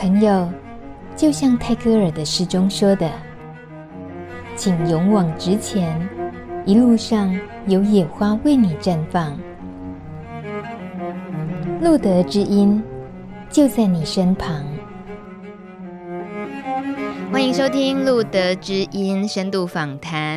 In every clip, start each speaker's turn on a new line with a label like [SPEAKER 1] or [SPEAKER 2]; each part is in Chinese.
[SPEAKER 1] 朋友，就像泰戈尔的诗中说的：“请勇往直前，一路上有野花为你绽放。”路德之音就在你身旁。欢迎收听《路德之音》深度访谈。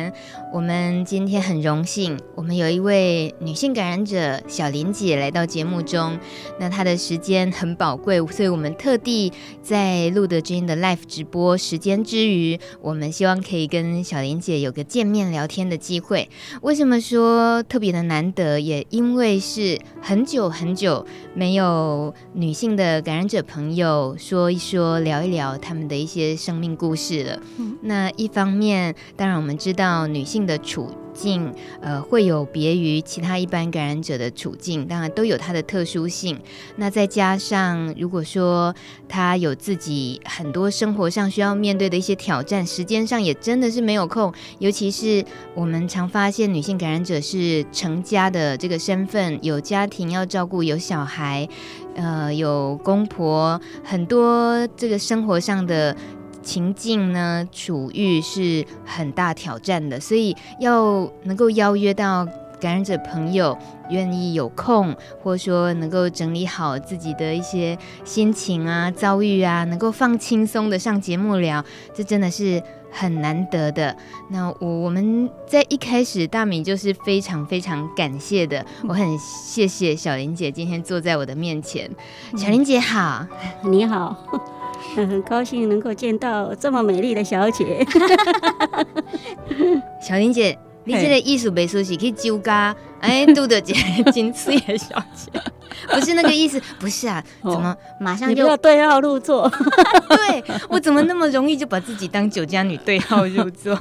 [SPEAKER 1] 我们今天很荣幸，我们有一位女性感染者小林姐来到节目中。那她的时间很宝贵，所以我们特地在路德知音的 Live 直播时间之余，我们希望可以跟小林姐有个见面聊天的机会。为什么说特别的难得？也因为是很久很久没有女性的感染者朋友说一说、聊一聊他们的一些生命故事了。嗯、那一方面，当然我们知道女性。的处境，呃，会有别于其他一般感染者的处境，当然都有它的特殊性。那再加上，如果说她有自己很多生活上需要面对的一些挑战，时间上也真的是没有空。尤其是我们常发现，女性感染者是成家的这个身份，有家庭要照顾，有小孩，呃，有公婆，很多这个生活上的。情境呢，处遇是很大挑战的，所以要能够邀约到感染者朋友，愿意有空，或者说能够整理好自己的一些心情啊、遭遇啊，能够放轻松的上节目聊，这真的是很难得的。那我我们在一开始，大米就是非常非常感谢的，我很谢谢小林姐今天坐在我的面前。小林姐好，
[SPEAKER 2] 你好。很 高兴能够见到这么美丽的小姐，
[SPEAKER 1] 小林姐，你这个艺术美术是可以揪嘎，哎，杜德姐金翠的小姐，不是那个意思，不是啊，怎么马上就
[SPEAKER 2] 要对号入座？
[SPEAKER 1] 对，我怎么那么容易就把自己当酒家女对号入座？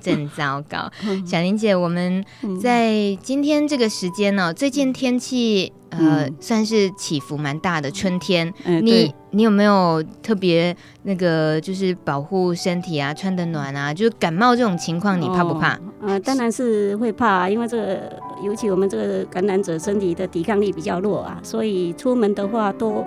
[SPEAKER 1] 真糟糕，小林姐，我们在今天这个时间呢，最近天气。呃，算是起伏蛮大的春天。嗯、你你有没有特别那个，就是保护身体啊，穿的暖啊？就是感冒这种情况，你怕不怕？啊、
[SPEAKER 2] 哦呃，当然是会怕，因为这个尤其我们这个感染者身体的抵抗力比较弱啊，所以出门的话都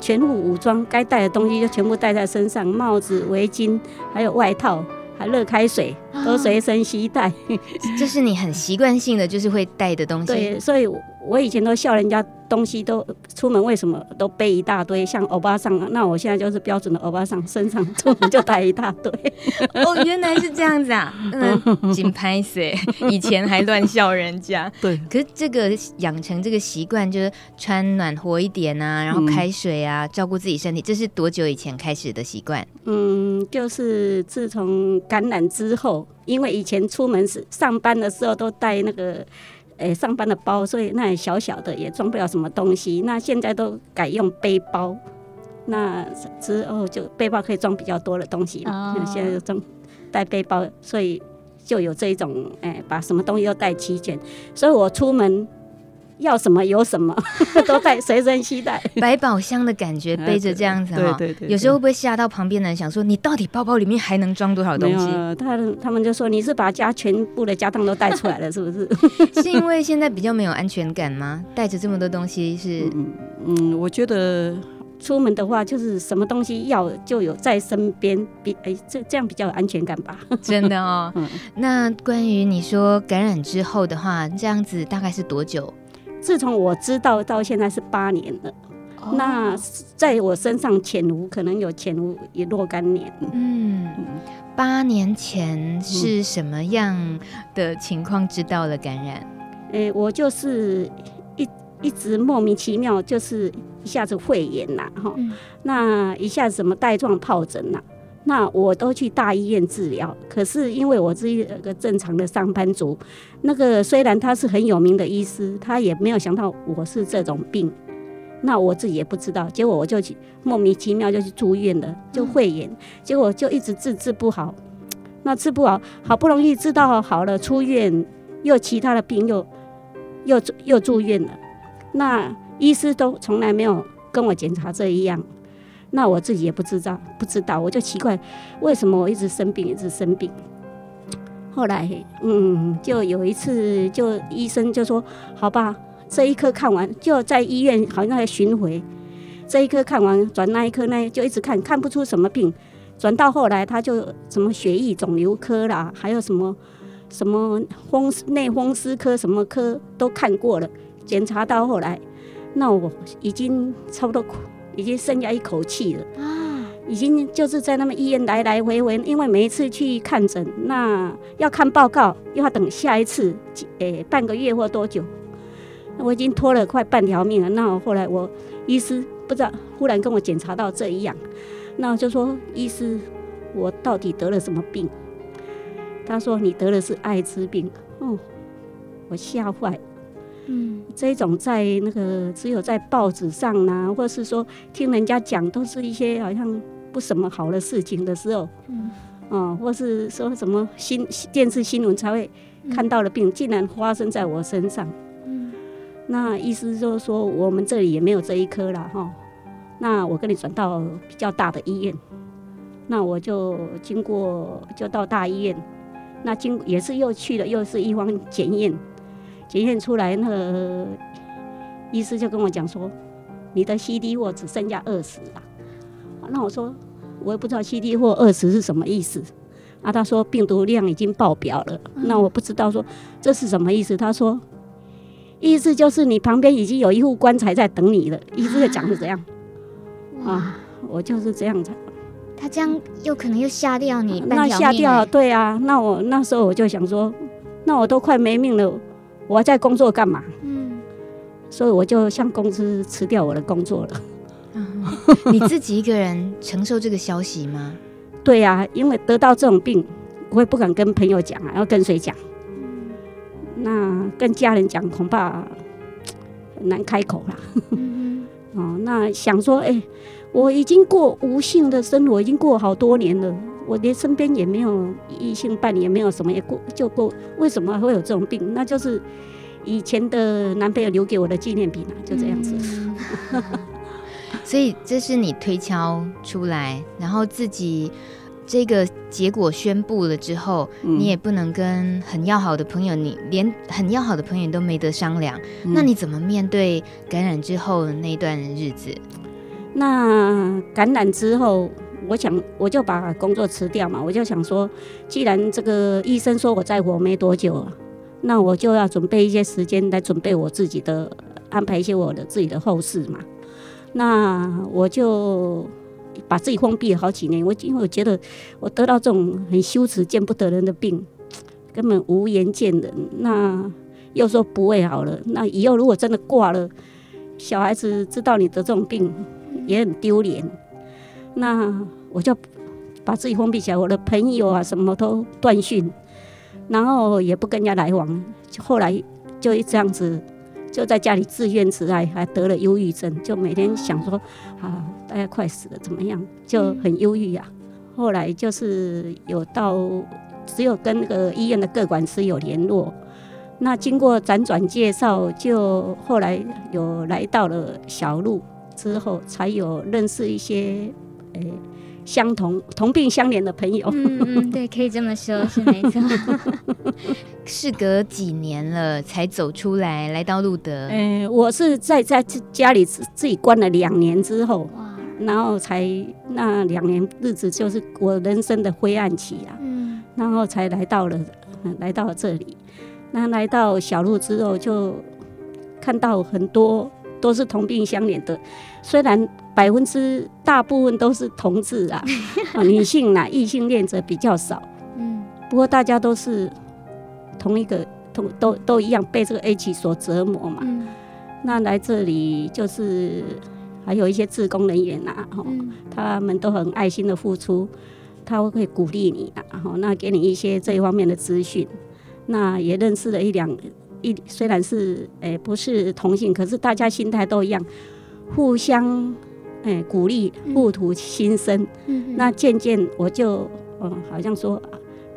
[SPEAKER 2] 全副武装，该带的东西就全部带在身上，帽子、围巾，还有外套，还热开水都随身携带。
[SPEAKER 1] 这是你很习惯性的，就是会带的东西。
[SPEAKER 2] 对，所以。我以前都笑人家东西都出门为什么都背一大堆，像欧巴桑啊？那我现在就是标准的欧巴桑，身上出门就带一大堆。
[SPEAKER 1] 哦，原来是这样子啊！嗯，真歹势，以前还乱笑人家。对，可是这个养成这个习惯，就是穿暖和一点啊，然后开水啊，照顾自己身体，这是多久以前开始的习惯？
[SPEAKER 2] 嗯，就是自从感染之后，因为以前出门是上班的时候都带那个。诶、欸，上班的包，所以那小小的也装不了什么东西。那现在都改用背包，那之后就背包可以装比较多的东西。哦、现在就装带背包，所以就有这一种，诶、欸，把什么东西都带齐全。所以我出门。要什么有什么，都在随身携带，
[SPEAKER 1] 百宝箱的感觉，背着这样子哈。对对对。有时候会不会吓到旁边的人，想说你到底包包里面还能装多少东西？
[SPEAKER 2] 他他们就说你是把家全部的家当都带出来了，是不是？
[SPEAKER 1] 是因为现在比较没有安全感吗？带着这么多东西是？
[SPEAKER 2] 嗯嗯，我觉得出门的话，就是什么东西要就有在身边，比哎这这样比较有安全感吧。
[SPEAKER 1] 真的哦。那关于你说感染之后的话，这样子大概是多久？
[SPEAKER 2] 自从我知道到现在是八年了，哦、那在我身上潜伏可能有潜伏一若干年。
[SPEAKER 1] 嗯，八年前是什么样的情况知道了感染？
[SPEAKER 2] 诶、欸，我就是一一直莫名其妙，就是一下子肺炎呐，哈、嗯，那一下子什么带状疱疹呐。那我都去大医院治疗，可是因为我是一个正常的上班族，那个虽然他是很有名的医师，他也没有想到我是这种病，那我自己也不知道，结果我就去莫名其妙就去住院了，就肺炎，结果就一直治治不好，那治不好，好不容易治到好了，出院又其他的病又又又住院了，那医师都从来没有跟我检查这一样。那我自己也不知道，不知道，我就奇怪，为什么我一直生病，一直生病。后来，嗯，就有一次，就医生就说：“好吧，这一科看完，就在医院好像在巡回，这一科看完转那一科，那就一直看，看不出什么病。转到后来，他就什么血液肿瘤科啦，还有什么什么风内风湿科，什么科都看过了。检查到后来，那我已经差不多已经剩下一口气了啊，已经就是在那么医院来来回回，因为每一次去看诊，那要看报告，又要等下一次，诶、欸，半个月或多久，我已经拖了快半条命了。那后来我医师不知道，忽然跟我检查到这一样。那我就说，医师，我到底得了什么病？他说你得的是艾滋病。哦，我吓坏。嗯，这种在那个只有在报纸上呢、啊，或是说听人家讲，都是一些好像不什么好的事情的时候，嗯，哦，或是说什么新电视新闻才会看到的病，竟然发生在我身上。嗯，那意思就是说，我们这里也没有这一科了，哈。那我跟你转到比较大的医院，那我就经过就到大医院，那经也是又去了，又是一方检验，检验出来那个医师就跟我讲说，你的 CD 或只剩下二十了。那我说我也不知道 CD 或二十是什么意思，啊，他说病毒量已经爆表了，那我不知道说这是什么意思，他说意思就是你旁边已经有一副棺材在等你了，医师讲是这样？啊，我就是这样子。
[SPEAKER 1] 他这样又可能又吓掉你，
[SPEAKER 2] 那吓掉，对啊。那我那时候我就想说，那我都快没命了，我还在工作干嘛？嗯。所以我就向公司辞掉我的工作了。
[SPEAKER 1] 嗯，你自己一个人承受这个消息吗？
[SPEAKER 2] 对呀，因为得到这种病，我也不敢跟朋友讲啊，要跟谁讲？那跟家人讲恐怕很难开口了。哦，那想说，哎、欸，我已经过无性的生活，已经过好多年了，我连身边也没有异性伴侣，也没有什么，也过就过，为什么会有这种病？那就是以前的男朋友留给我的纪念品啊，就这样子。嗯、
[SPEAKER 1] 所以这是你推敲出来，然后自己。这个结果宣布了之后，嗯、你也不能跟很要好的朋友，你连很要好的朋友都没得商量，嗯、那你怎么面对感染之后的那段日子？
[SPEAKER 2] 那感染之后，我想我就把工作辞掉嘛，我就想说，既然这个医生说我再活没多久，那我就要准备一些时间来准备我自己的，安排一些我的自己的后事嘛。那我就。把自己封闭了好几年，我因为我觉得我得到这种很羞耻、见不得人的病，根本无颜见人。那又说不会好了，那以后如果真的挂了，小孩子知道你得这种病也很丢脸。那我就把自己封闭起来，我的朋友啊什么都断讯，然后也不跟人家来往。就后来就这样子。就在家里自怨自艾，还得了忧郁症，就每天想说啊，大家快死了，怎么样，就很忧郁呀。后来就是有到，只有跟那个医院的各管师有联络，那经过辗转介绍，就后来有来到了小路之后，才有认识一些诶。相同同病相怜的朋友，
[SPEAKER 1] 嗯嗯，对，可以这么说，是没错。事隔几年了，才走出来，来到路德。
[SPEAKER 2] 嗯、欸，我是在在家里自自己关了两年之后，哇然后才那两年日子就是我人生的灰暗期啊。嗯，然后才来到了，来到了这里。那来到小路之后，就看到很多。都是同病相怜的，虽然百分之大部分都是同志啊，女性啊，异性恋者比较少。嗯，不过大家都是同一个同都都一样被这个 H 所折磨嘛。嗯，那来这里就是还有一些志工人员呐，哈，他们都很爱心的付出，他会鼓励你啊，然后那给你一些这一方面的资讯，那也认识了一两。一虽然是诶、欸、不是同性，可是大家心态都一样，互相哎、欸、鼓励，互吐心声。嗯嗯、那渐渐我就嗯，好像说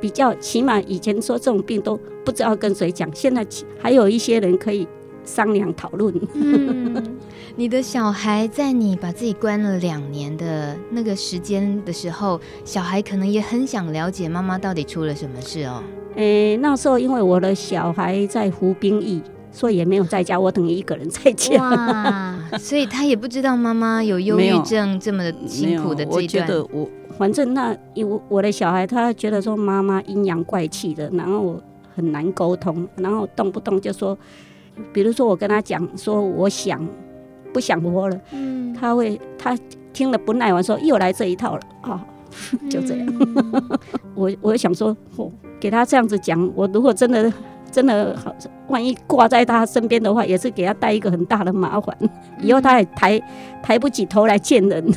[SPEAKER 2] 比较起码以前说这种病都不知道跟谁讲，现在还有一些人可以商量讨论。
[SPEAKER 1] 嗯、你的小孩在你把自己关了两年的那个时间的时候，小孩可能也很想了解妈妈到底出了什么事哦。
[SPEAKER 2] 诶、欸，那时候因为我的小孩在服兵役，所以也没有在家，我等于一个人在家。哇
[SPEAKER 1] 所以他也不知道妈妈有忧郁症这么辛苦的这一段。
[SPEAKER 2] 我觉得我反正那我我的小孩，他觉得说妈妈阴阳怪气的，然后很难沟通，然后动不动就说，比如说我跟他讲说我想不想活了，嗯，他会他听了不耐烦说又来这一套了啊，就这样。嗯、我我想说，我给他这样子讲，我如果真的。真的好，万一挂在他身边的话，也是给他带一个很大的麻烦。以后他也抬抬不起头来见人。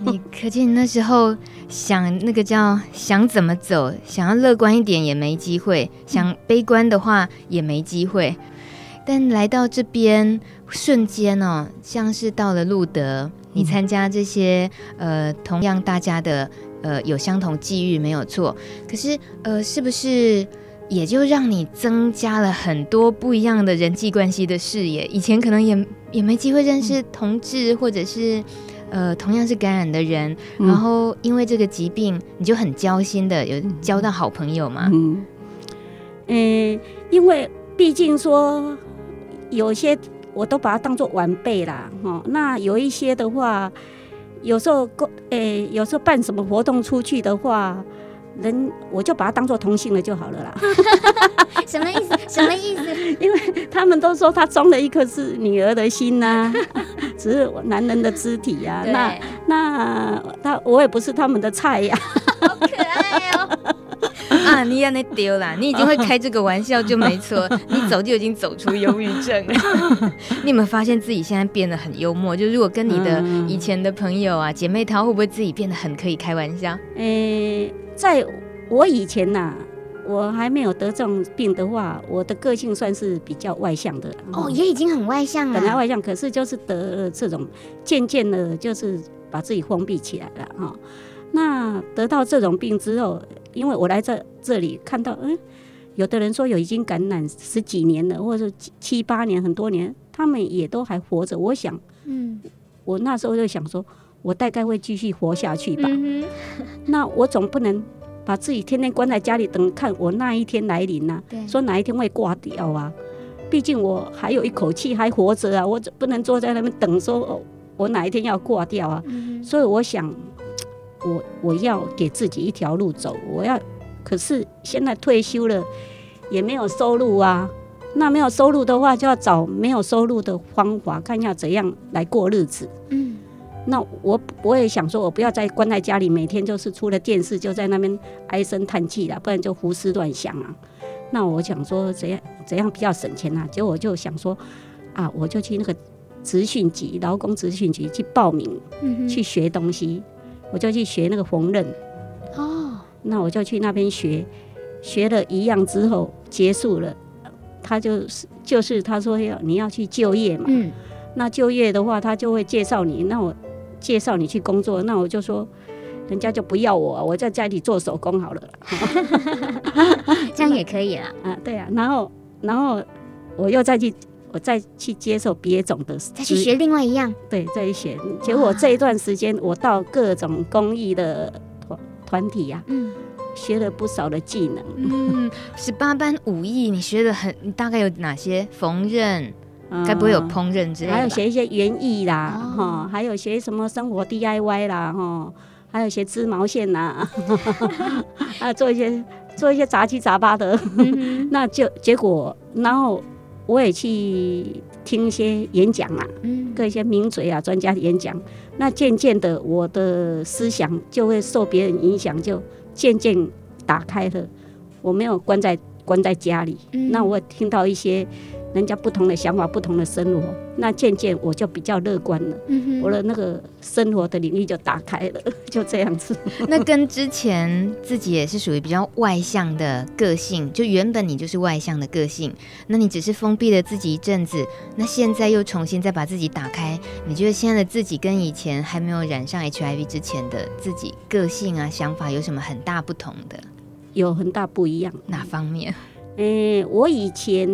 [SPEAKER 1] 你可见那时候想那个叫想怎么走，想要乐观一点也没机会，想悲观的话也没机会。但来到这边瞬间哦，像是到了路德，你参加这些呃，同样大家的呃有相同际遇没有错。可是呃，是不是？也就让你增加了很多不一样的人际关系的视野，以前可能也也没机会认识同志或者是呃同样是感染的人，嗯、然后因为这个疾病，你就很交心的有交到好朋友嘛？
[SPEAKER 2] 嗯，嗯，因为毕竟说有些我都把它当做晚辈啦，哦，那有一些的话，有时候诶、欸，有时候办什么活动出去的话。人我就把他当做同性了就好了啦。
[SPEAKER 3] 什么意思？什么意思？
[SPEAKER 2] 因为他们都说他装了一颗是女儿的心呐、啊，只是男人的肢体呀、啊。那那他我也不是他们的菜呀、
[SPEAKER 3] 啊。
[SPEAKER 1] 你要那丢啦！你已经会开这个玩笑就没错，你早就已经走出忧郁症了。你有没有发现自己现在变得很幽默？就如果跟你的以前的朋友啊、姐妹淘，会不会自己变得很可以开玩笑？
[SPEAKER 2] 诶、欸。在我以前呐、啊，我还没有得这种病的话，我的个性算是比较外向的。
[SPEAKER 3] 哦，也已经很外向了。
[SPEAKER 2] 本来外向，可是就是得了这种，渐渐的，就是把自己封闭起来了哈。那得到这种病之后，因为我来这这里看到，嗯，有的人说有已经感染十几年了，或者说七八年、很多年，他们也都还活着。我想，嗯，我那时候就想说。我大概会继续活下去吧。嗯、那我总不能把自己天天关在家里等看我那一天来临呐、说哪一天会挂掉啊？毕竟我还有一口气还活着啊，我总不能坐在那边等说哦，我哪一天要挂掉啊？嗯、所以我想，我我要给自己一条路走。我要，可是现在退休了，也没有收入啊。那没有收入的话，就要找没有收入的方法，看要怎样来过日子。嗯。那我我也想说，我不要再关在家里，每天就是出了电视就在那边唉声叹气了，不然就胡思乱想啊。那我想说怎样怎样比较省钱啊？结果我就想说啊，我就去那个职训局、劳工职训局去报名，嗯、去学东西。我就去学那个缝纫。哦。那我就去那边学，学了一样之后结束了，他就是就是他说要你要去就业嘛。嗯。那就业的话，他就会介绍你。那我。介绍你去工作，那我就说，人家就不要我，我在家里做手工好了。
[SPEAKER 3] 这样也可以啊。
[SPEAKER 2] 啊，对啊。然后，然后我又再去，我再去接受别种的，
[SPEAKER 3] 再去学另外一样。
[SPEAKER 2] 对，再去学。结果这一段时间，我到各种公益的团团体呀、啊，嗯，学了不少的技能。
[SPEAKER 1] 嗯，十八般武艺，你学的很，大概有哪些？缝纫。该不会有烹饪之类的？
[SPEAKER 2] 还有学一些园艺啦，哈、哦，还有学什么生活 DIY 啦，哈，还有学织毛线呐，还有做一些做一些杂七杂八的，嗯、那就结果，然后我也去听一些演讲啊，嗯、跟一些名嘴啊、专家演讲，那渐渐的，我的思想就会受别人影响，就渐渐打开了。我没有关在关在家里，嗯、那我听到一些。人家不同的想法，不同的生活，那渐渐我就比较乐观了。嗯、我的那个生活的领域就打开了，就这样子。
[SPEAKER 1] 那跟之前自己也是属于比较外向的个性，就原本你就是外向的个性，那你只是封闭了自己一阵子，那现在又重新再把自己打开，你觉得现在的自己跟以前还没有染上 HIV 之前的自己个性啊、想法有什么很大不同的？
[SPEAKER 2] 有很大不一样，
[SPEAKER 1] 哪方面？
[SPEAKER 2] 诶、欸，我以前，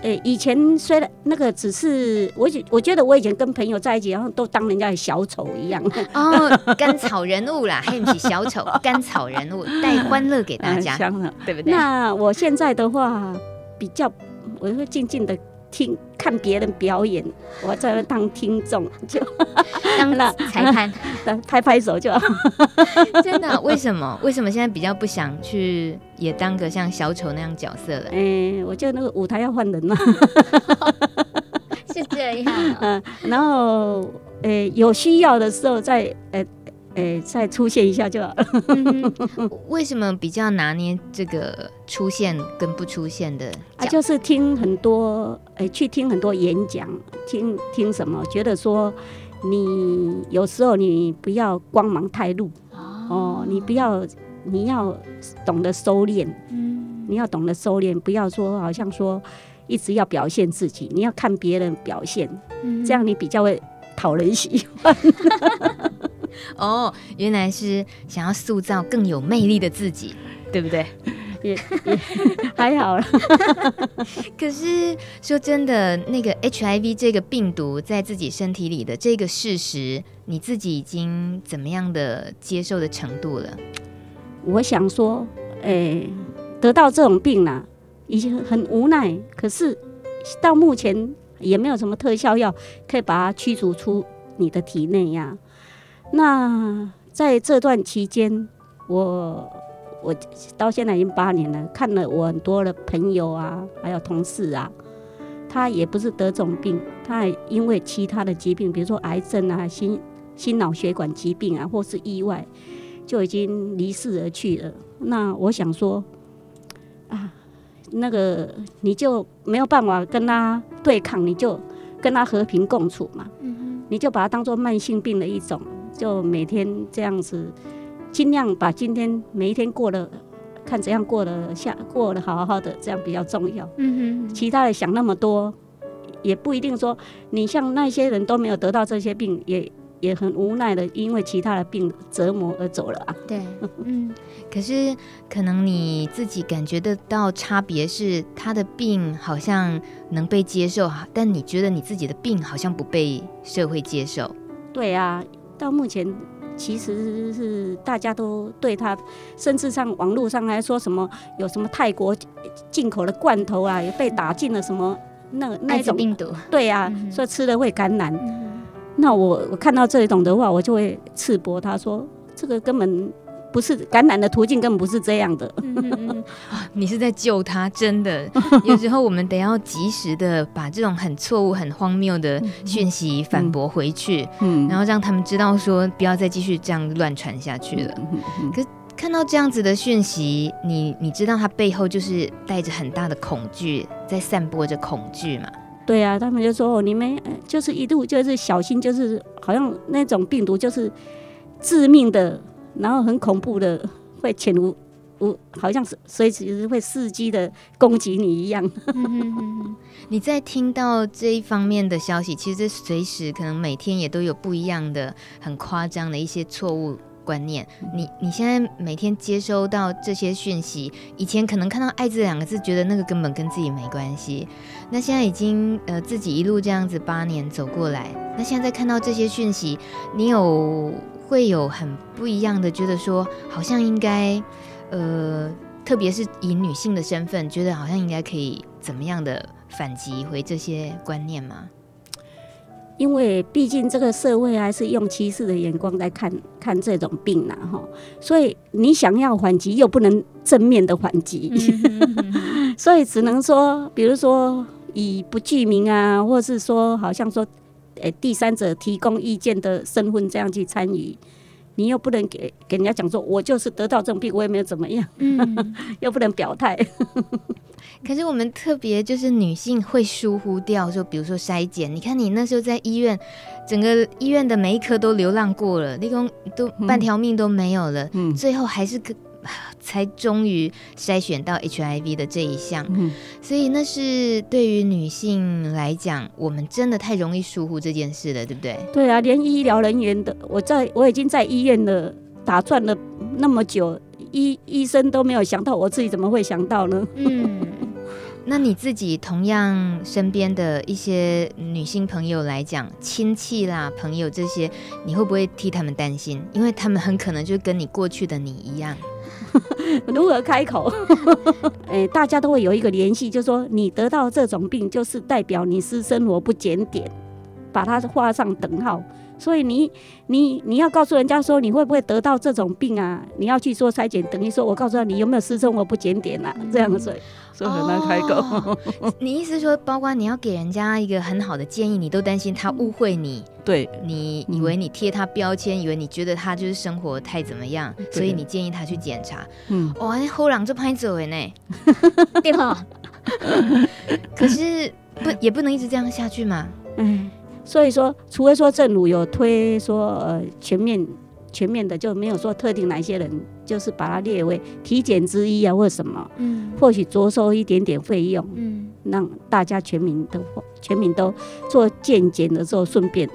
[SPEAKER 2] 诶、欸，以前虽然那个只是我，我觉得我以前跟朋友在一起，然后都当人家的小丑一样。
[SPEAKER 1] 哦，甘草人物啦，还不起小丑，甘草人物带欢乐给大家，
[SPEAKER 2] 嗯、
[SPEAKER 1] 对不对？
[SPEAKER 2] 那我现在的话，比较，我会静静的听看别人表演，我在那当听众，就
[SPEAKER 3] 当了裁判，
[SPEAKER 2] 拍拍手就。
[SPEAKER 1] 真的？为什么？为什么现在比较不想去也当个像小丑那样角色了？
[SPEAKER 2] 嗯、欸，我觉得那个舞台要换人了。
[SPEAKER 3] 是这样、啊。
[SPEAKER 2] 嗯，然后，呃、欸，有需要的时候再，呃、欸。哎、欸，再出现一下就好了。
[SPEAKER 1] 嗯、为什么比较拿捏这个出现跟不出现的？
[SPEAKER 2] 啊，就是听很多，哎、欸，去听很多演讲，听听什么？觉得说，你有时候你不要光芒太露哦，哦，你不要，你要懂得收敛。嗯，你要懂得收敛，不要说好像说一直要表现自己，你要看别人表现，嗯、这样你比较会讨人喜欢。
[SPEAKER 1] 哦，原来是想要塑造更有魅力的自己，对不对？
[SPEAKER 2] 也也 还好了。
[SPEAKER 1] 可是说真的，那个 HIV 这个病毒在自己身体里的这个事实，你自己已经怎么样的接受的程度了？
[SPEAKER 2] 我想说，诶、欸，得到这种病了、啊，已经很无奈。可是到目前也没有什么特效药可以把它驱逐出你的体内呀。那在这段期间，我我到现在已经八年了，看了我很多的朋友啊，还有同事啊，他也不是得这种病，他也因为其他的疾病，比如说癌症啊、心心脑血管疾病啊，或是意外，就已经离世而去了。那我想说，啊，那个你就没有办法跟他对抗，你就跟他和平共处嘛，你就把它当做慢性病的一种。就每天这样子，尽量把今天每一天过得，看怎样过得下，过得好好的，这样比较重要。嗯哼，其他的想那么多，也不一定说你像那些人都没有得到这些病，也也很无奈的，因为其他的病折磨而走了啊。
[SPEAKER 1] 对，嗯，可是可能你自己感觉得到差别是，他的病好像能被接受，但你觉得你自己的病好像不被社会接受。
[SPEAKER 2] 对啊。到目前，其实是大家都对他，甚至上网络上还说什么有什么泰国进口的罐头啊，也被打进了什么那那种
[SPEAKER 3] 病毒。
[SPEAKER 2] 对啊，说吃了会感染。嗯、那我我看到这一种的话，我就会斥驳他说，这个根本。不是感染的途径，根本不是这样的。
[SPEAKER 1] 你是在救他，真的。有时候我们得要及时的把这种很错误、很荒谬的讯息反驳回去，嗯，然后让他们知道说不要再继续这样乱传下去了。嗯、可是看到这样子的讯息，你你知道他背后就是带着很大的恐惧，在散播着恐惧嘛？
[SPEAKER 2] 对啊，他们就说你们就是一度就是小心，就是好像那种病毒就是致命的。然后很恐怖的，会潜无无，好像是随时会伺机的攻击你一样。
[SPEAKER 1] 你在听到这一方面的消息，其实随时可能每天也都有不一样的、很夸张的一些错误观念。你你现在每天接收到这些讯息，以前可能看到“爱”这两个字，觉得那个根本跟自己没关系。那现在已经呃自己一路这样子八年走过来，那现在在看到这些讯息，你有？会有很不一样的觉得说，好像应该，呃，特别是以女性的身份，觉得好像应该可以怎么样的反击回这些观念吗？
[SPEAKER 2] 因为毕竟这个社会还是用歧视的眼光在看看这种病呐，哈，所以你想要反击又不能正面的反击，所以只能说，比如说以不具名啊，或是说好像说。诶，第三者提供意见的身份这样去参与，你又不能给给人家讲说，我就是得到这种病，我也没有怎么样，嗯、又不能表态。
[SPEAKER 1] 可是我们特别就是女性会疏忽掉说，比如说筛检，你看你那时候在医院，整个医院的每一科都流浪过了，立功都半条命都没有了，嗯、最后还是可。才终于筛选到 HIV 的这一项，嗯、所以那是对于女性来讲，我们真的太容易疏忽这件事了，对不对？
[SPEAKER 2] 对啊，连医疗人员的，我在我已经在医院了打转了那么久，医医生都没有想到，我自己怎么会想到呢？嗯，
[SPEAKER 1] 那你自己同样身边的一些女性朋友来讲，亲戚啦、朋友这些，你会不会替他们担心？因为他们很可能就跟你过去的你一样。
[SPEAKER 2] 如何开口？哎，大家都会有一个联系，就是说你得到这种病，就是代表你私生活不检点，把它画上等号。所以你你你要告诉人家说你会不会得到这种病啊？你要去做筛检，等于说我告诉他你有没有私生活不检点啊？这样子，所以很难开口。
[SPEAKER 1] 哦、你意思说，包括你要给人家一个很好的建议，你都担心他误会你？
[SPEAKER 2] 对，
[SPEAKER 1] 你以为你贴他标签，以为你觉得他就是生活太怎么样，所以你建议他去检查。嗯，哇，后浪就拍走呢，
[SPEAKER 3] 对吧？
[SPEAKER 1] 可是不也不能一直这样下去嘛？
[SPEAKER 2] 嗯。所以说，除非说政府有推说呃全面全面的，就没有说特定哪些人，就是把它列为体检之一啊，或什么，嗯，或许着收一点点费用，嗯，让大家全民都全民都做健检的时候顺便，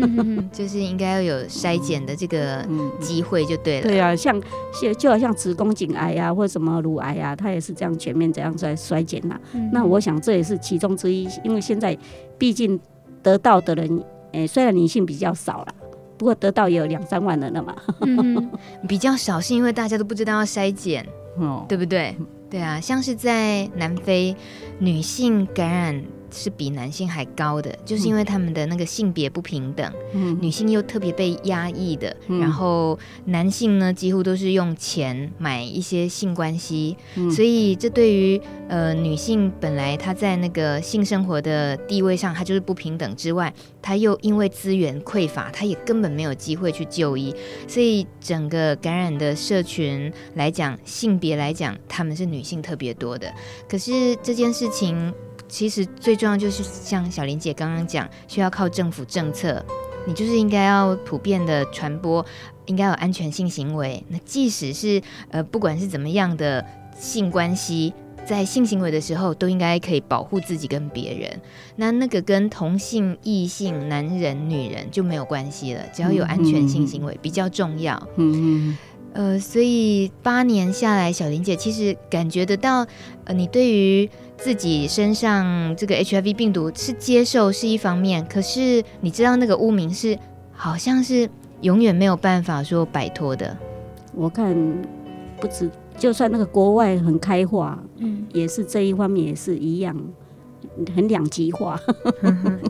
[SPEAKER 1] 就是应该要有筛检的这个机会就对了。
[SPEAKER 2] 对啊，像像就好像子宫颈癌啊，或什么乳癌啊，它也是这样全面这样在筛检呐。那我想这也是其中之一，因为现在毕竟。得到的人，诶、欸，虽然女性比较少了，不过得到也有两三万人了嘛。
[SPEAKER 1] 嗯、比较少是因为大家都不知道要筛检，哦，对不对？对啊，像是在南非，女性感染。是比男性还高的，就是因为他们的那个性别不平等，嗯、女性又特别被压抑的，嗯、然后男性呢几乎都是用钱买一些性关系，嗯、所以这对于呃女性本来她在那个性生活的地位上，她就是不平等之外，她又因为资源匮乏，她也根本没有机会去就医，所以整个感染的社群来讲，性别来讲，他们是女性特别多的，可是这件事情。其实最重要就是像小林姐刚刚讲，需要靠政府政策，你就是应该要普遍的传播，应该有安全性行为。那即使是呃，不管是怎么样的性关系，在性行为的时候，都应该可以保护自己跟别人。那那个跟同性、异性、男人、女人就没有关系了，只要有安全性行为比较重要。嗯嗯。呃，所以八年下来，小林姐其实感觉得到，呃，你对于自己身上这个 HIV 病毒是接受是一方面，可是你知道那个污名是好像是永远没有办法说摆脱的。
[SPEAKER 2] 我看不止，就算那个国外很开化，嗯，也是这一方面也是一样。很两极化，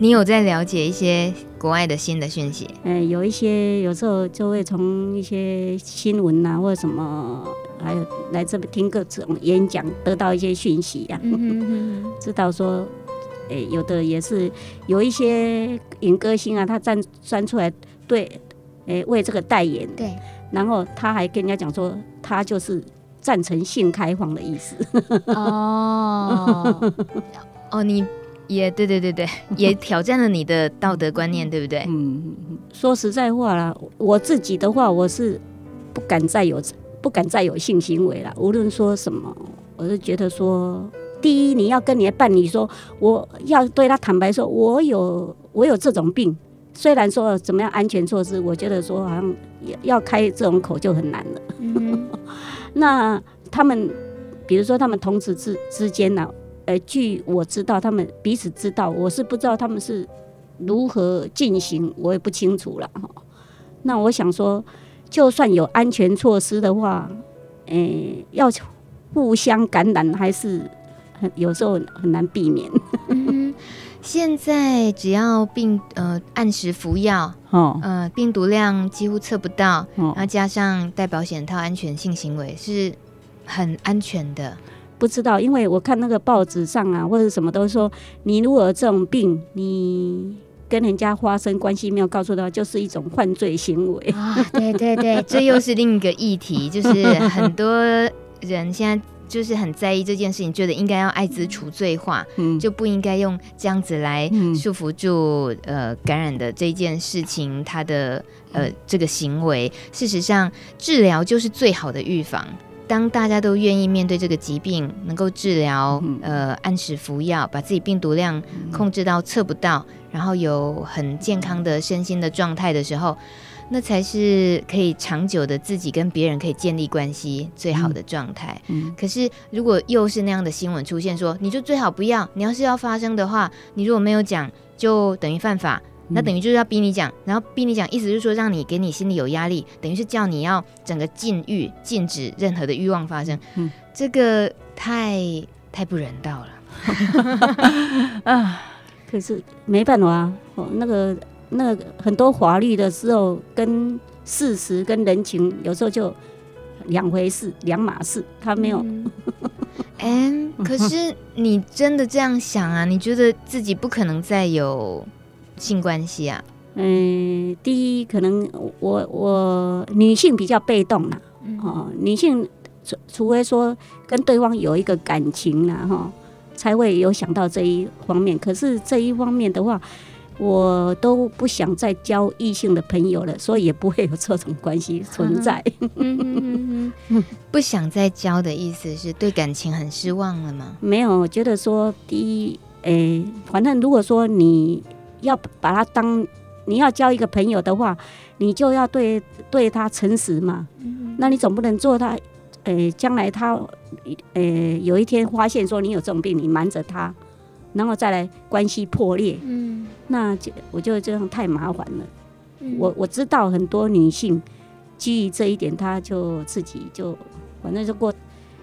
[SPEAKER 1] 你有在了解一些国外的新的讯息？
[SPEAKER 2] 嗯，有一些有时候就会从一些新闻啊，或者什么，还有来这边听各种演讲，得到一些讯息呀、啊。嗯、知道说，哎，有的也是有一些影歌星啊，他站站出来对，哎，为这个代言。对。然后他还跟人家讲说，他就是赞成性开放的意思。哦。
[SPEAKER 1] 哦，你也对对对对，也挑战了你的道德观念，对不对？嗯，
[SPEAKER 2] 说实在话啦，我自己的话，我是不敢再有不敢再有性行为了。无论说什么，我是觉得说，第一，你要跟你的伴侣说，我要对他坦白说，我有我有这种病。虽然说怎么样安全措施，我觉得说好像要开这种口就很难了。嗯、那他们，比如说他们同事之之间呢？呃，据我知道，他们彼此知道，我是不知道他们是如何进行，我也不清楚了哈。那我想说，就算有安全措施的话，诶，要互相感染还是很有时候很难避免。
[SPEAKER 1] 嗯，现在只要病呃按时服药，哦，呃病毒量几乎测不到，然后加上戴保险套，安全性行为是很安全的。
[SPEAKER 2] 不知道，因为我看那个报纸上啊，或者什么都说，你如果有这种病，你跟人家发生关系没有告诉他，就是一种犯罪行为。
[SPEAKER 1] 啊，对对对，这又是另一个议题，就是很多人现在就是很在意这件事情，觉得应该要艾滋除罪化，嗯，就不应该用这样子来束缚住呃感染的这件事情，他的呃这个行为。事实上，治疗就是最好的预防。当大家都愿意面对这个疾病，能够治疗，呃，按时服药，把自己病毒量控制到测不到，然后有很健康的身心的状态的时候，那才是可以长久的自己跟别人可以建立关系最好的状态。嗯，可是如果又是那样的新闻出现说，说你就最好不要，你要是要发生的话，你如果没有讲，就等于犯法。那等于就是要逼你讲，然后逼你讲，意思就是说让你给你心里有压力，等于是叫你要整个禁欲，禁止任何的欲望发生。嗯，这个太太不人道了
[SPEAKER 2] 啊！可是没办法啊，哦，那个那个很多法律的时候跟事实跟人情有时候就两回事，两码事，他没有。
[SPEAKER 1] 嗯，可是你真的这样想啊？你觉得自己不可能再有？性关系啊，
[SPEAKER 2] 嗯，第一可能我我女性比较被动啦，哦，女性除除非说跟对方有一个感情啦，哈，才会有想到这一方面。可是这一方面的话，我都不想再交异性的朋友了，所以也不会有这种关系存在。
[SPEAKER 1] 不想再交的意思是对感情很失望了吗？
[SPEAKER 2] 没有，我觉得说第一，诶，反正如果说你。要把他当你要交一个朋友的话，你就要对对他诚实嘛。嗯、那你总不能做他，呃、欸，将来他，呃、欸，有一天发现说你有这种病，你瞒着他，然后再来关系破裂。嗯，那就我觉得这样太麻烦了。嗯、我我知道很多女性基于这一点，她就自己就反正就过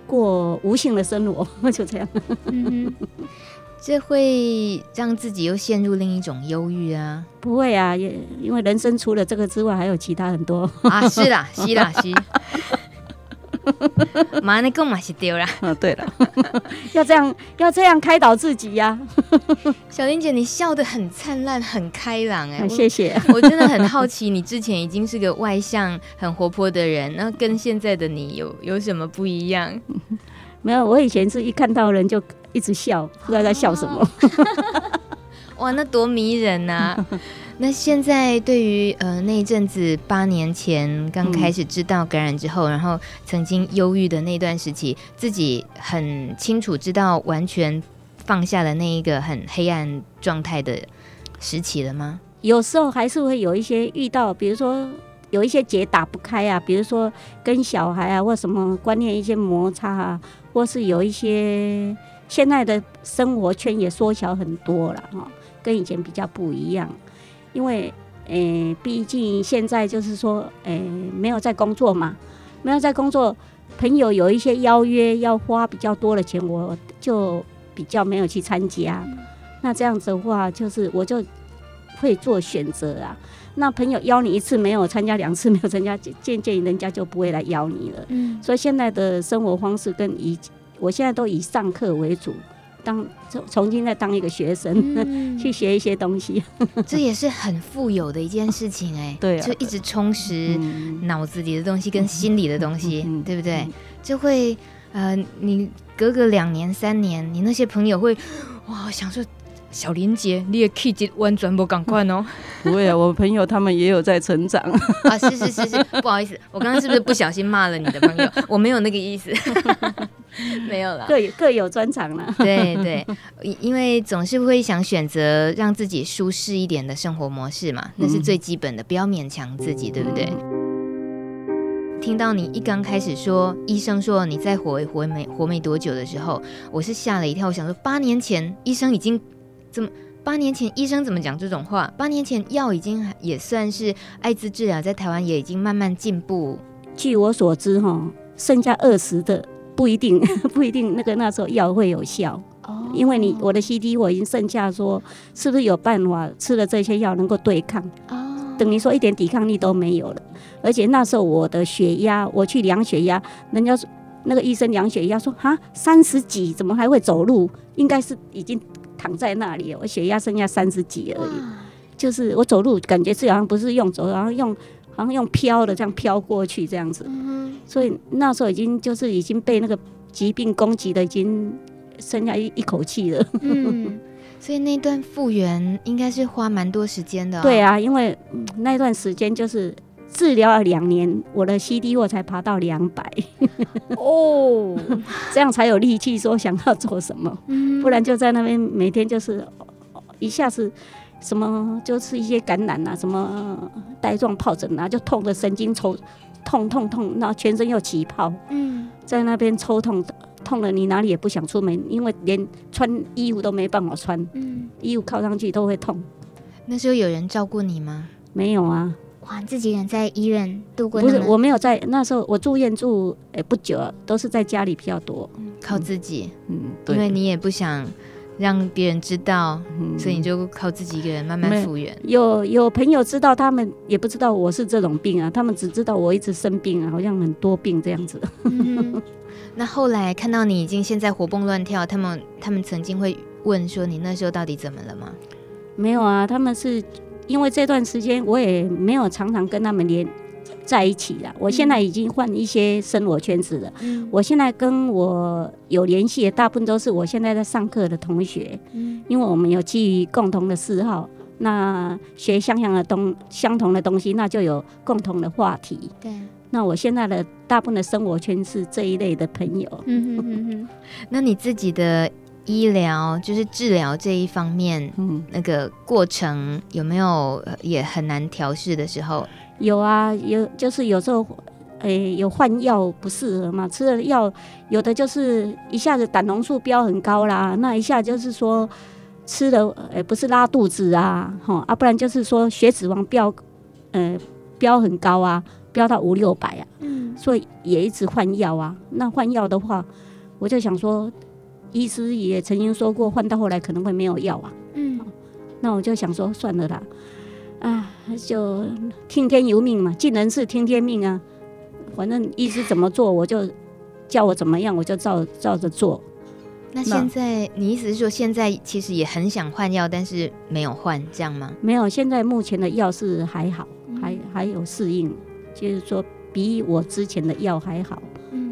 [SPEAKER 2] 过无性的生活，就这样。嗯
[SPEAKER 1] 这会让自己又陷入另一种忧郁啊？
[SPEAKER 2] 不会啊，因因为人生除了这个之外，还有其他很多
[SPEAKER 1] 啊。是啦，是啦，是。妈，你干嘛是丢了？
[SPEAKER 2] 嗯，对了，要这样，要这样开导自己呀、
[SPEAKER 1] 啊。小林姐，你笑得很灿烂，很开朗哎、欸，
[SPEAKER 2] 谢谢。
[SPEAKER 1] 我真的很好奇，你之前已经是个外向、很活泼的人，那跟现在的你有有什么不一样？
[SPEAKER 2] 没有，我以前是一看到人就一直笑，不知道在笑什么。
[SPEAKER 1] 哇，那多迷人呐、啊！那现在对于呃那一阵子八年前刚开始知道感染之后，嗯、然后曾经忧郁的那段时期，自己很清楚知道完全放下了那一个很黑暗状态的时期了吗？
[SPEAKER 2] 有时候还是会有一些遇到，比如说。有一些结打不开啊，比如说跟小孩啊，或什么观念一些摩擦啊，或是有一些现在的生活圈也缩小很多了哈，跟以前比较不一样。因为诶，毕竟现在就是说诶，没有在工作嘛，没有在工作，朋友有一些邀约要花比较多的钱，我就比较没有去参加。那这样子的话，就是我就会做选择啊。那朋友邀你一次没有参加，两次没有参加，渐渐人家就不会来邀你了。嗯，所以现在的生活方式跟以，我现在都以上课为主，当重重新再当一个学生，嗯、去学一些东西。
[SPEAKER 1] 这也是很富有的一件事情哎、欸。对、啊，就一直充实脑子里的东西跟心里的东西，嗯、对不对？就会呃，你隔个两年三年，你那些朋友会哇想说。小林姐，你的气质完全不赶快哦。
[SPEAKER 2] 不会啊，我朋友他们也有在成长
[SPEAKER 1] 啊。是是是是，不好意思，我刚刚是不是不小心骂了你的朋友？我没有那个意思，没有了。
[SPEAKER 2] 各各有专长了。
[SPEAKER 1] 对对，因为总是会想选择让自己舒适一点的生活模式嘛，那是最基本的，不要勉强自己，对不对？嗯、听到你一刚开始说医生说你再活活没活没多久的时候，我是吓了一跳，我想说八年前医生已经。怎么？八年前医生怎么讲这种话？八年前药已经也算是艾滋治疗，在台湾也已经慢慢进步。
[SPEAKER 2] 据我所知，哈，剩下二十的不一定，不一定那个那时候药会有效哦。因为你我的 CD 我已经剩下，说是不是有办法吃了这些药能够对抗？哦，等于说一点抵抗力都没有了。而且那时候我的血压，我去量血压，人家说那个医生量血压说哈三十几，怎么还会走路？应该是已经。躺在那里，我血压剩下三十几而已，就是我走路感觉是好像不是用走，然后用好像用飘的这样飘过去这样子，嗯、所以那时候已经就是已经被那个疾病攻击的，已经剩下一一口气了。
[SPEAKER 1] 嗯，所以那段复原应该是花蛮多时间的、哦。
[SPEAKER 2] 对啊，因为那段时间就是。治疗了两年，我的 CD 我才爬到两百哦，这样才有力气说想要做什么，不然就在那边每天就是一下子什么就是一些感染啊，什么带状疱疹啊，就痛的神经抽，痛痛痛，然后全身又起泡，嗯，在那边抽痛，痛了你哪里也不想出门，因为连穿衣服都没办法穿，嗯，衣服靠上去都会痛。
[SPEAKER 1] 那时候有人照顾你吗？
[SPEAKER 2] 没有啊。
[SPEAKER 3] 哇，自己人在医院度过？
[SPEAKER 2] 不是，我没有在那时候，我住院住诶不久，都是在家里比较多，
[SPEAKER 1] 靠自己。嗯，对，因为你也不想让别人知道，嗯，所以你就靠自己一个人慢慢复原。
[SPEAKER 2] 有有朋友知道，他们也不知道我是这种病啊，他们只知道我一直生病啊，好像很多病这样子。
[SPEAKER 1] 嗯，那后来看到你已经现在活蹦乱跳，他们他们曾经会问说你那时候到底怎么了吗？
[SPEAKER 2] 没有啊，他们是。因为这段时间我也没有常常跟他们连在一起了，我现在已经换一些生活圈子了。嗯，我现在跟我有联系的大部分都是我现在在上课的同学。嗯，因为我们有基于共同的嗜好，那学相像的东相同的东西，那就有共同的话题。对，那我现在的大部分的生活圈是这一类的朋友。嗯哼嗯
[SPEAKER 1] 哼，那你自己的。医疗就是治疗这一方面，嗯，那个过程有没有也很难调试的时候？
[SPEAKER 2] 有啊，有就是有时候，诶、欸，有换药不适合嘛，吃了药有的就是一下子胆红素飙很高啦，那一下就是说吃了，诶、欸，不是拉肚子啊，哈啊，不然就是说血脂肪飙，呃，飙很高啊，飙到五六百啊，嗯，所以也一直换药啊。那换药的话，我就想说。医师也曾经说过，换到后来可能会没有药啊。嗯，那我就想说算了啦，啊，就听天由命嘛，尽人事听天命啊。反正医师怎么做，我就叫我怎么样，我就照照着做。
[SPEAKER 1] 那现在你意思是说，现在其实也很想换药，但是没有换，这样吗？
[SPEAKER 2] 没有，现在目前的药是还好，还还有适应，就是说比我之前的药还好。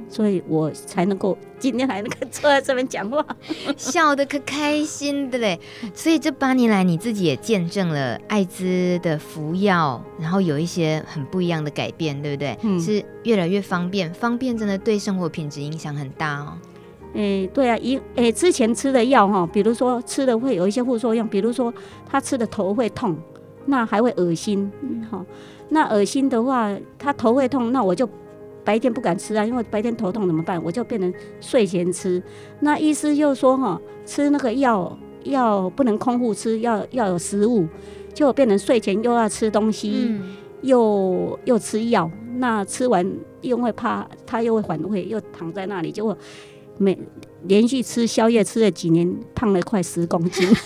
[SPEAKER 2] 所以我才能够今天还能够坐在这边讲话，
[SPEAKER 1] 笑得可开心的嘞。所以这八年来，你自己也见证了艾滋的服药，然后有一些很不一样的改变，对不对？嗯，是越来越方便，方便真的对生活品质影响很大哦。
[SPEAKER 2] 诶、欸，对啊，一诶、欸，之前吃的药哈，比如说吃的会有一些副作用，比如说他吃的头会痛，那还会恶心，好、嗯，那恶心的话，他头会痛，那我就。白天不敢吃啊，因为白天头痛怎么办？我就变成睡前吃。那医师又说哈，吃那个药药不能空腹吃，要要有食物，就变成睡前又要吃东西，嗯、又又吃药。那吃完又会怕，他又会反胃，又躺在那里，结果每连续吃宵夜吃了几年，胖了快十公斤。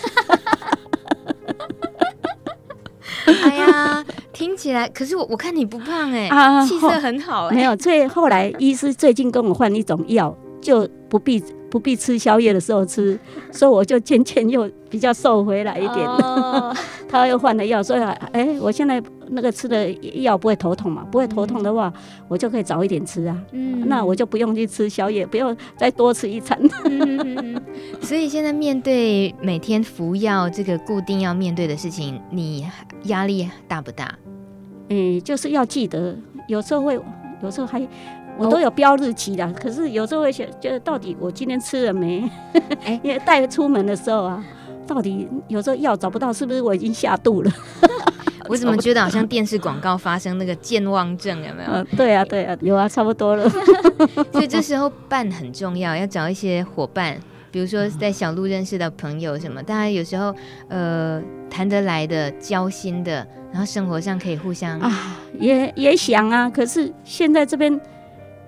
[SPEAKER 1] 哎呀。听起来，可是我我看你不胖哎、欸，气、啊、色很好哎、欸。
[SPEAKER 2] 没有，最后来医师最近跟我换一种药，就不必不必吃宵夜的时候吃，所以我就渐渐又比较瘦回来一点。哦、他又换了药，所以哎、欸，我现在那个吃的药不会头痛嘛？不会头痛的话，嗯、我就可以早一点吃啊。嗯，那我就不用去吃宵夜，不用再多吃一餐。
[SPEAKER 1] 嗯、所以现在面对每天服药这个固定要面对的事情，你压力大不大？
[SPEAKER 2] 嗯，就是要记得，有时候会，有时候还，我都有标日期的。哦、可是有时候会想，就是到底我今天吃了没？哎、欸，因为带出门的时候啊，到底有时候药找不到，是不是我已经下肚了？
[SPEAKER 1] 我怎么觉得好像电视广告发生那个健忘症，有没有？
[SPEAKER 2] 嗯，对啊，对啊，有啊，差不多了。
[SPEAKER 1] 所以这时候伴很重要，要找一些伙伴，比如说在小路认识的朋友什么，大家有时候呃谈得来的、交心的。然后生活上可以互相
[SPEAKER 2] 啊，也也想啊，可是现在这边。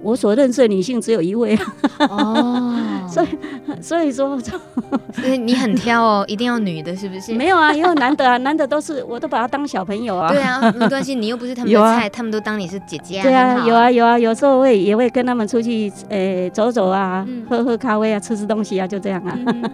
[SPEAKER 2] 我所认识的女性只有一位哦，所以所以说，
[SPEAKER 1] 所以你很挑哦，一定要女的，是不是？
[SPEAKER 2] 没有啊，也有男的啊，男的都是我都把他当小朋友啊。
[SPEAKER 1] 对啊，没关系，你又不是他们的 菜，啊、他们都当你是姐姐啊。
[SPEAKER 2] 对啊，有啊有啊，有时候会也会跟他们出去诶、欸、走走啊，嗯、喝喝咖啡啊，吃吃东西啊，就这样啊。
[SPEAKER 1] 嗯、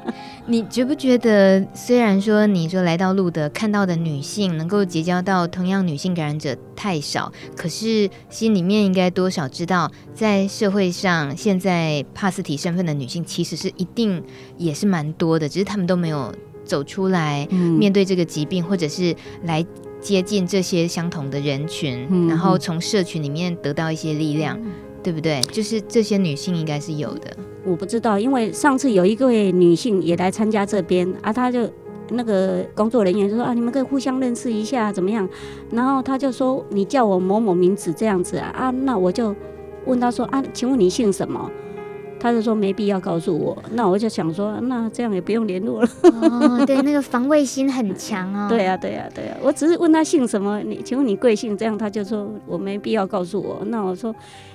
[SPEAKER 1] 你觉不觉得，虽然说你说来到路德看到的女性能够结交到同样女性感染者太少，可是心里面应该多少知道。在社会上，现在帕斯提身份的女性其实是一定也是蛮多的，只是她们都没有走出来面对这个疾病，嗯、或者是来接近这些相同的人群，嗯、然后从社群里面得到一些力量，嗯、对不对？就是这些女性应该是有的。
[SPEAKER 2] 我不知道，因为上次有一位女性也来参加这边啊，她就那个工作人员就说啊，你们可以互相认识一下，怎么样？然后她就说你叫我某某名字这样子啊啊，那我就问他说啊，请问你姓什么？他就说没必要告诉我，那我就想说，那这样也不用联络了。
[SPEAKER 3] 哦，对，那个防卫心很强哦。
[SPEAKER 2] 对呀、啊，对呀、啊，对呀、啊，我只是问他姓什么，你请问你贵姓？这样他就说我没必要告诉我。那我说，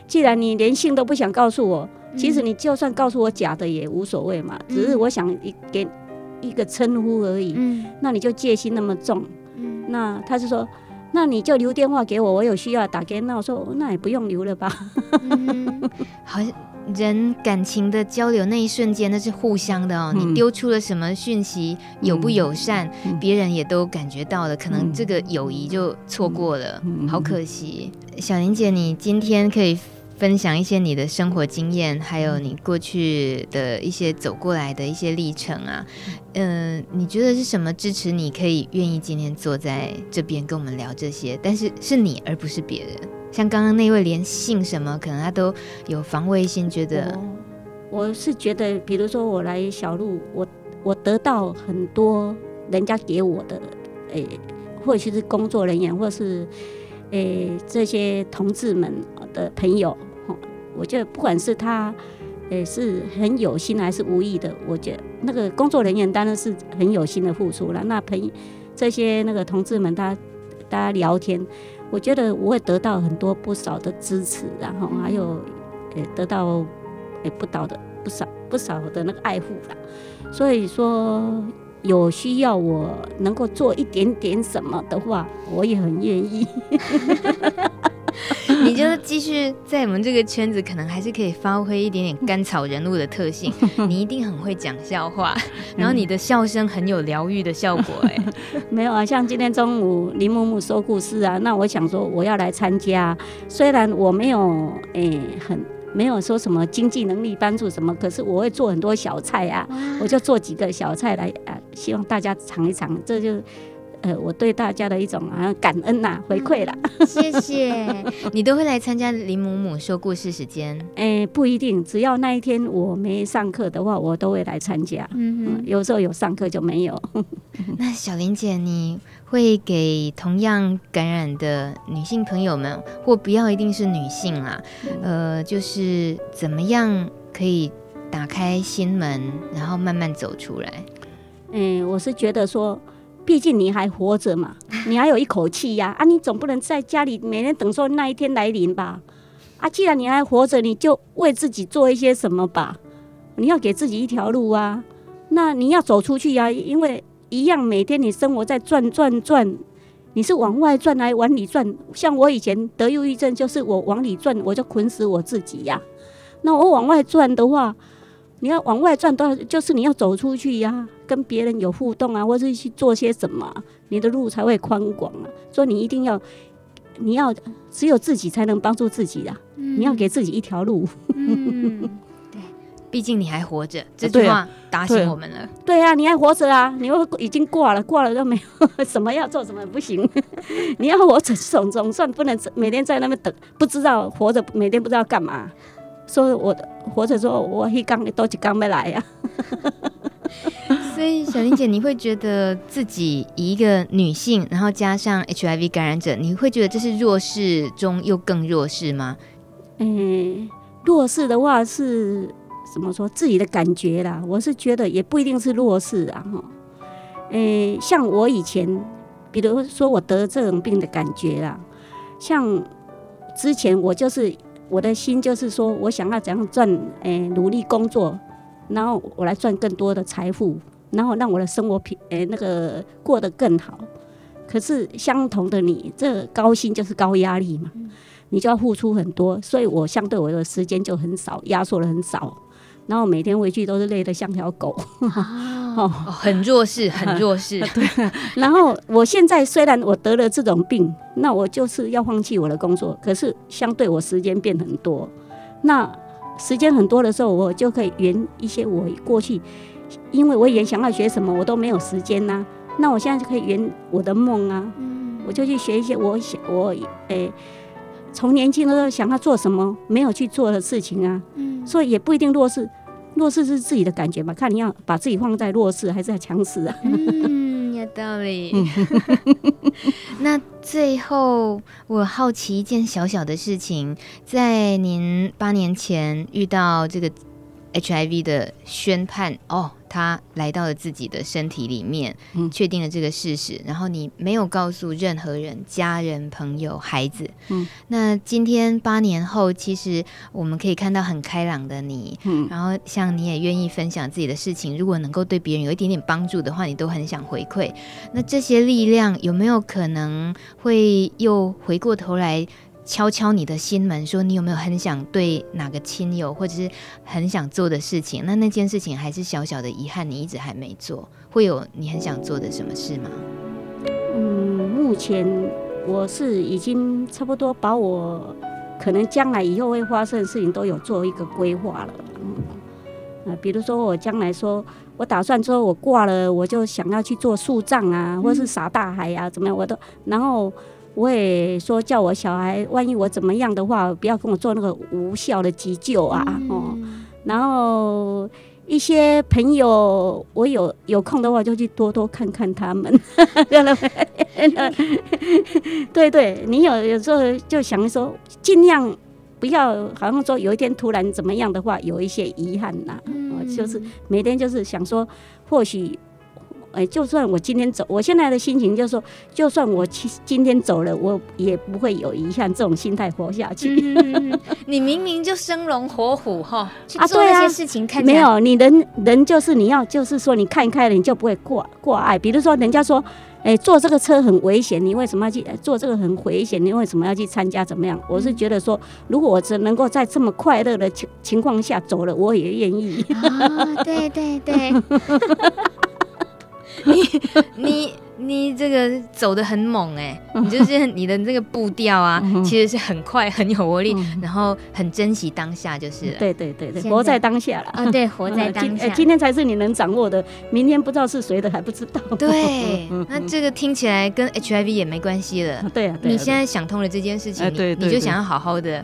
[SPEAKER 2] 既然你连姓都不想告诉我，其实你就算告诉我假的也无所谓嘛，嗯、只是我想一给一个称呼而已。嗯，那你就戒心那么重。嗯，那他就说，那你就留电话给我，我有需要打给。那我说，那也不用留了吧。
[SPEAKER 1] 嗯、好像。人感情的交流那一瞬间，那是互相的哦。嗯、你丢出了什么讯息，友不友善，别、嗯、人也都感觉到了，可能这个友谊就错过了，嗯、好可惜。小玲姐，你今天可以分享一些你的生活经验，还有你过去的一些走过来的一些历程啊。嗯、你觉得是什么支持你可以愿意今天坐在这边跟我们聊这些？但是是你而不是别人。像刚刚那位连姓什么，可能他都有防卫心，觉得
[SPEAKER 2] 我，是觉得，比如说我来小路，我我得到很多人家给我的，诶、或许是工作人员，或是诶、这些同志们的朋友，我觉得不管是他，诶、欸、是很有心还是无意的，我觉得那个工作人员当然是很有心的付出了。那朋这些那个同志们，他大家聊天。我觉得我会得到很多不少的支持，然后还有，呃，得到，呃，不少的不少不少的那个爱护啦。所以说，有需要我能够做一点点什么的话，我也很愿意。
[SPEAKER 1] 你就继续在我们这个圈子，可能还是可以发挥一点点甘草人物的特性。你一定很会讲笑话，然后你的笑声很有疗愈的效果。哎，
[SPEAKER 2] 没有啊，像今天中午林木木说故事啊，那我想说我要来参加，虽然我没有哎、欸、很没有说什么经济能力帮助什么，可是我会做很多小菜啊，我就做几个小菜来啊，希望大家尝一尝，这就。呃，我对大家的一种啊感恩呐、啊、回馈了，
[SPEAKER 3] 谢谢。
[SPEAKER 1] 你都会来参加林母母说故事时间？
[SPEAKER 2] 哎、欸，不一定，只要那一天我没上课的话，我都会来参加。嗯哼嗯，有时候有上课就没有。
[SPEAKER 1] 那小林姐，你会给同样感染的女性朋友们，或不要一定是女性啦，呃，就是怎么样可以打开心门，然后慢慢走出来？
[SPEAKER 2] 嗯、欸，我是觉得说。毕竟你还活着嘛，你还有一口气呀！啊，你总不能在家里每天等说那一天来临吧？啊，既然你还活着，你就为自己做一些什么吧。你要给自己一条路啊，那你要走出去呀，因为一样每天你生活在转转转，你是往外转来往里转？像我以前得忧郁症，就是我往里转，我就捆死我自己呀。那我往外转的话，你要往外转，都就是你要走出去呀。跟别人有互动啊，或者是去做些什么，你的路才会宽广啊。所以你一定要，你要只有自己才能帮助自己啊。嗯、你要给自己一条路。
[SPEAKER 1] 嗯，对，毕竟你还活着，这句话打醒我们了。
[SPEAKER 2] 对啊，你还活着啊，你又已经挂了，挂了都没有 什么要做什么不行。你要活着，总总算不能每天在那边等，不知道活着，每天不知道干嘛。所以我活着说，我一刚都几刚没来呀。
[SPEAKER 1] 所以，小玲姐，你会觉得自己一个女性，然后加上 HIV 感染者，你会觉得这是弱势中又更弱势吗？
[SPEAKER 2] 嗯，弱势的话是怎么说？自己的感觉啦。我是觉得也不一定是弱势啊。哈，嗯，像我以前，比如说我得这种病的感觉啦，像之前我就是我的心就是说我想要怎样赚，诶，努力工作，然后我来赚更多的财富。然后让我的生活品诶、欸、那个过得更好，可是相同的你，这、高薪就是高压力嘛，你就要付出很多，所以我相对我的时间就很少，压缩的很少，然后每天回去都是累得像条狗，
[SPEAKER 1] 哦，很弱势，很弱势。
[SPEAKER 2] 对，然后我现在虽然我得了这种病，那我就是要放弃我的工作，可是相对我时间变很多，那时间很多的时候，我就可以圆一些我过去。因为我以前想要学什么，我都没有时间呐、啊。那我现在就可以圆我的梦啊！嗯、我就去学一些我想我诶，从、欸、年轻的时候想要做什么没有去做的事情啊。嗯、所以也不一定弱势，弱势是自己的感觉嘛，看你要把自己放在弱势还是在强势啊。嗯
[SPEAKER 1] 有道理。那最后，我好奇一件小小的事情，在您八年前遇到这个 HIV 的宣判哦。他来到了自己的身体里面，嗯，确定了这个事实，然后你没有告诉任何人、家人、朋友、孩子。嗯，那今天八年后，其实我们可以看到很开朗的你，嗯，然后像你也愿意分享自己的事情，如果能够对别人有一点点帮助的话，你都很想回馈。那这些力量有没有可能会又回过头来？敲敲你的心门，说你有没有很想对哪个亲友，或者是很想做的事情？那那件事情还是小小的遗憾，你一直还没做。会有你很想做的什么事吗？
[SPEAKER 2] 嗯，目前我是已经差不多把我可能将来以后会发生的事情都有做一个规划了。嗯，啊，比如说我将来说我打算说我挂了，我就想要去做树葬啊，或是撒大海啊，怎么样？我都然后。我也说叫我小孩，万一我怎么样的话，不要跟我做那个无效的急救啊，哦、嗯。然后一些朋友，我有有空的话就去多多看看他们。对对，你有有时候就想说，尽量不要，好像说有一天突然怎么样的话，有一些遗憾呐、啊。嗯，就是每天就是想说，或许。哎，就算我今天走，我现在的心情就是说，就算我今今天走了，我也不会有遗憾。这种心态活下去。
[SPEAKER 1] 嗯、你明明就生龙活虎哈，去做那些事情看，
[SPEAKER 2] 没有，你人人就是你要，就是说你看开了，你就不会挂挂碍。比如说，人家说，哎，坐这个车很危险，你为什么要去？坐这个很危险，你为什么要去参加？怎么样？我是觉得说，如果我只能够在这么快乐的情情况下走了，我也愿意。
[SPEAKER 3] 哦，对对对。
[SPEAKER 1] 你你你这个走的很猛哎、欸，你就是你的这个步调啊，其实是很快很有活力，然后很珍惜当下，就是
[SPEAKER 2] 对对对对，活在当下了
[SPEAKER 3] 啊，对，活在当下。
[SPEAKER 2] 今天才是你能掌握的，明天不知道是谁的还不知道。
[SPEAKER 1] 对，那这个听起来跟 HIV 也没关系了。
[SPEAKER 2] 对啊，
[SPEAKER 1] 你现在想通了这件事情，你你就想要好好的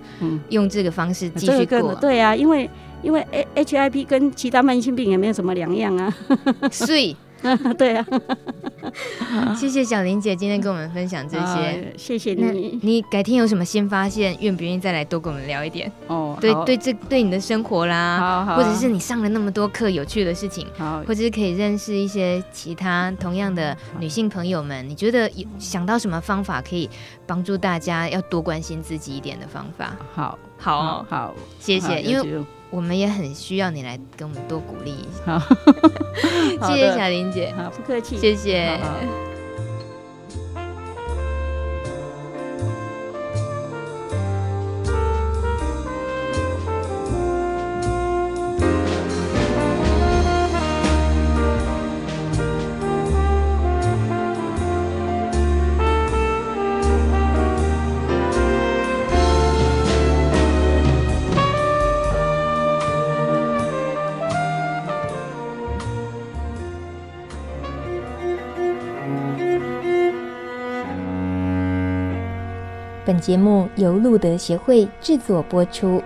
[SPEAKER 1] 用这个方式继续过。
[SPEAKER 2] 对啊，因为因为 HIV 跟其他慢性病也没有什么两样啊。
[SPEAKER 1] 所以。
[SPEAKER 2] 对啊，
[SPEAKER 1] 谢谢小林姐今天跟我们分享这些，
[SPEAKER 2] 呃、谢谢你。
[SPEAKER 1] 你改天有什么新发现，愿不愿意再来多跟我们聊一点？哦，对对，这对你的生活啦，或者是你上了那么多课有趣的事情，或者是可以认识一些其他同样的女性朋友们，你觉得有想到什么方法可以帮助大家要多关心自己一点的方法？
[SPEAKER 2] 好，
[SPEAKER 1] 好，好，
[SPEAKER 2] 好，
[SPEAKER 1] 谢谢，因为。我们也很需要你来给我们多鼓励一下。
[SPEAKER 2] 好，
[SPEAKER 1] 谢谢小林姐。
[SPEAKER 2] 好，不客气。
[SPEAKER 1] 谢谢。好好
[SPEAKER 4] 本节目由路德协会制作播出。